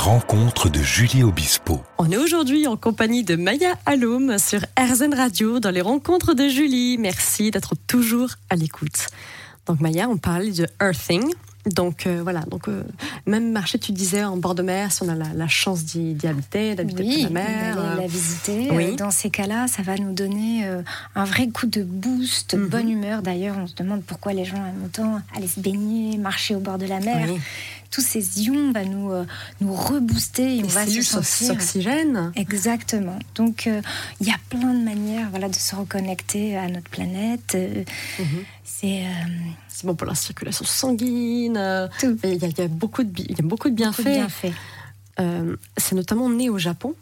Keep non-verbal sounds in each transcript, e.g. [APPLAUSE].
de Julie Obispo. On est aujourd'hui en compagnie de Maya Aloum sur RZN Radio dans les rencontres de Julie. Merci d'être toujours à l'écoute. Donc Maya, on parlait de earthing. Donc euh, voilà, donc euh, même marché, tu disais en bord de mer, si on a la, chance d'y habiter, d'habiter oui, la mer, euh, la visiter. Dans ces cas-là, ça va nous donner un vrai coup de boost, mhm. bonne humeur. D'ailleurs, on se demande pourquoi les gens aiment autant aller se baigner, marcher au bord de la mer tous ces ions va nous, euh, nous rebooster et on va se sentir oxygène. Exactement. Donc euh, il y a plein de manières voilà, de se reconnecter à notre planète. Euh, mhm. C'est c'est bon pour la circulation sanguine. Il y, a, beaucoup de, y a beaucoup de bienfaits. c'est notamment né au Japon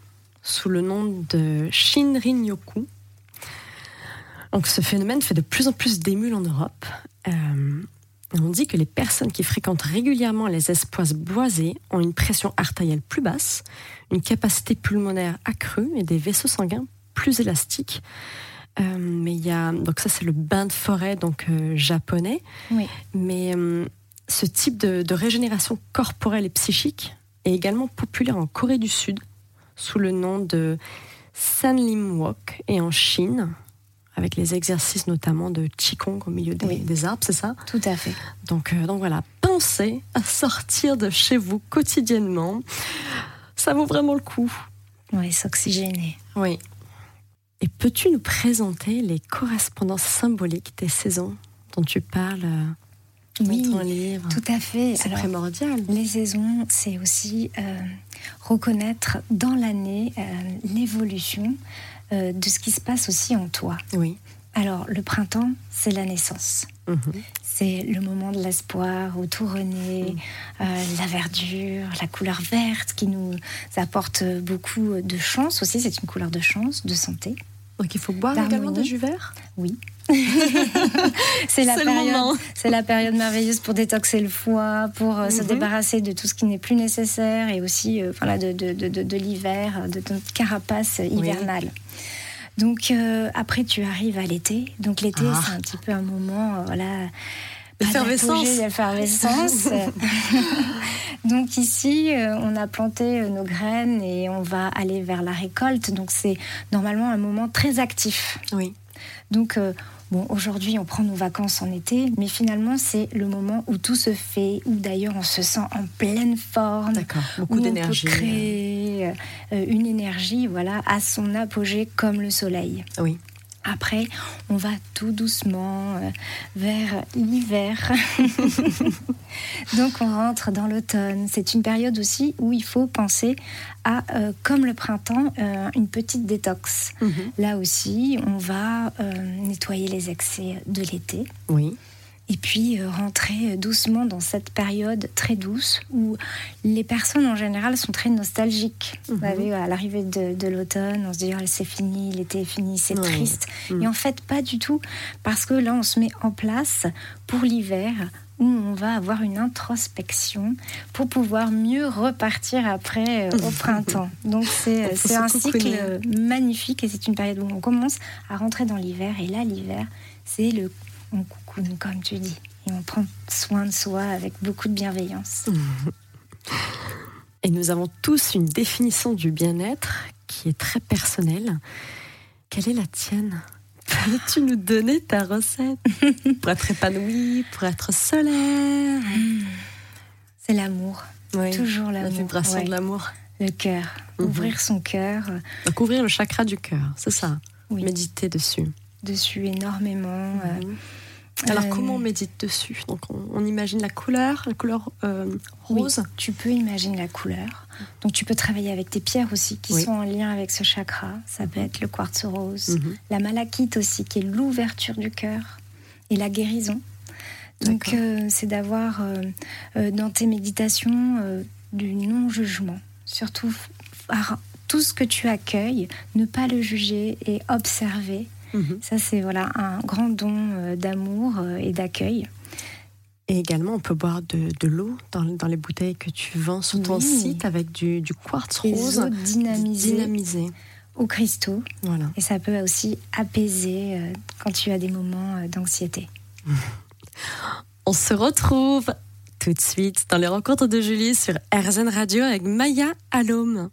sous le nom de Shinrin-yoku. Donc ce phénomène fait de plus en plus d'émules en Europe. On dit que les personnes qui fréquentent régulièrement les espaces boisés ont une pression artérielle plus basse, une capacité pulmonaire accrue et des vaisseaux sanguins plus élastiques. Euh, mais il y a donc ça c'est le bain de forêt donc euh, japonais. Mais euh, ce type de, de, régénération corporelle et psychique est également populaire en Corée du Sud sous le nom de Sanlim Walk et en Chine avec les exercices notamment de Qigong au milieu des, arbres, c'est ça? Tout à fait. Donc, euh, donc voilà, pensez à sortir de chez vous quotidiennement. Ça vaut vraiment le coup. Oui, s'oxygéner. Oui. Et peux-tu nous présenter les correspondances symboliques des saisons dont tu parles euh, oui, dans ton livre Tout à fait. C'est primordial. Les saisons, c'est aussi euh, reconnaître dans l'année l'évolution euh, de ce qui se passe aussi en toi. Oui. Alors, le printemps, c'est la naissance. Mhm. C'est le moment de l'espoir où tout renaît, euh, la verdure, la couleur verte qui nous apporte beaucoup de chance aussi. C'est une couleur de chance, de santé. Donc il faut boire également de jus vert Oui. [LAUGHS] c'est la, la période merveilleuse pour détoxer le foie, pour euh, se mhm. débarrasser de tout ce qui n'est plus nécessaire et aussi voilà, de, de, de, de l'hiver, de notre carapace hivernale. Donc euh, après, tu arrives à l'été. Donc l'été, ah. c'est un petit peu un moment, euh, voilà. L'effervescence. [LAUGHS] [LAUGHS] donc ici, euh, on a planté nos graines et on va aller vers la récolte. Donc c'est normalement un moment très actif. Oui. Donc Bon, aujourd'hui, on prend nos vacances en été, mais finalement, c'est le moment où tout se fait, où d'ailleurs on se sent en pleine forme, beaucoup d'énergie, on peut créer euh, une énergie, voilà, à son apogée comme le soleil. Oui. Après, on va tout doucement euh, vers l'hiver. [LAUGHS] Donc on rentre dans l'automne. C'est une période aussi où il faut penser à, euh, comme le printemps, euh, une petite détox. Mhm. Là aussi, on va nettoyer les excès de l'été. Oui et puis euh, rentrer doucement dans cette période très douce où les personnes en général sont très nostalgiques. Vous mhm. savez, à l'arrivée de, l'automne, on se dit oh, c'est fini, l'été est fini, c'est triste. Mhm. Et en fait, pas du tout, parce que là, on se met en place pour l'hiver où on va avoir une introspection pour pouvoir mieux repartir après euh, au [LAUGHS] printemps. Donc c'est un cycle magnifique et c'est une période où on commence à rentrer dans l'hiver et là l'hiver c'est le on coucoune, comme tu dis. Et on prend soin de soi avec beaucoup de bienveillance. [LAUGHS] Et nous avons tous une définition du bien-être qui est très personnelle. Quelle est la tienne? Peux-tu nous donner ta recette? [LAUGHS] Pour être épanoui, pour être solaire C'est l'amour. Toujours l'amour. La vibration de l'amour. Le cœur. Mhm. Ouvrir son cœur. Donc ouvrir le chakra du cœur, c'est ça. Méditer dessus. Dessus énormément. Mhm. Alors euh, comment on médite dessus? Donc on, imagine la couleur, la couleur euh, rose? tu peux imaginer la couleur. Donc tu peux travailler avec tes pierres aussi qui sont en lien avec ce chakra. Ça peut être le quartz rose, mhm. la malachite aussi qui est l'ouverture du cœur et la guérison. Donc euh, c'est d'avoir dans tes méditations du non-jugement. Surtout tout ce que tu accueilles, ne pas le juger et observer Mhm. Ça, c'est voilà un grand don euh, d'amour euh, et d'accueil. Et également, on peut boire de, de l'eau dans, dans, les bouteilles que tu vends sur ton site avec du, du quartz rose dynamisé, dynamisé, au cristaux. Voilà. Et ça peut aussi apaiser euh, quand tu as des moments d'anxiété. [LAUGHS] On se retrouve tout de suite dans les rencontres de Julie sur RZN Radio avec Maya Alom.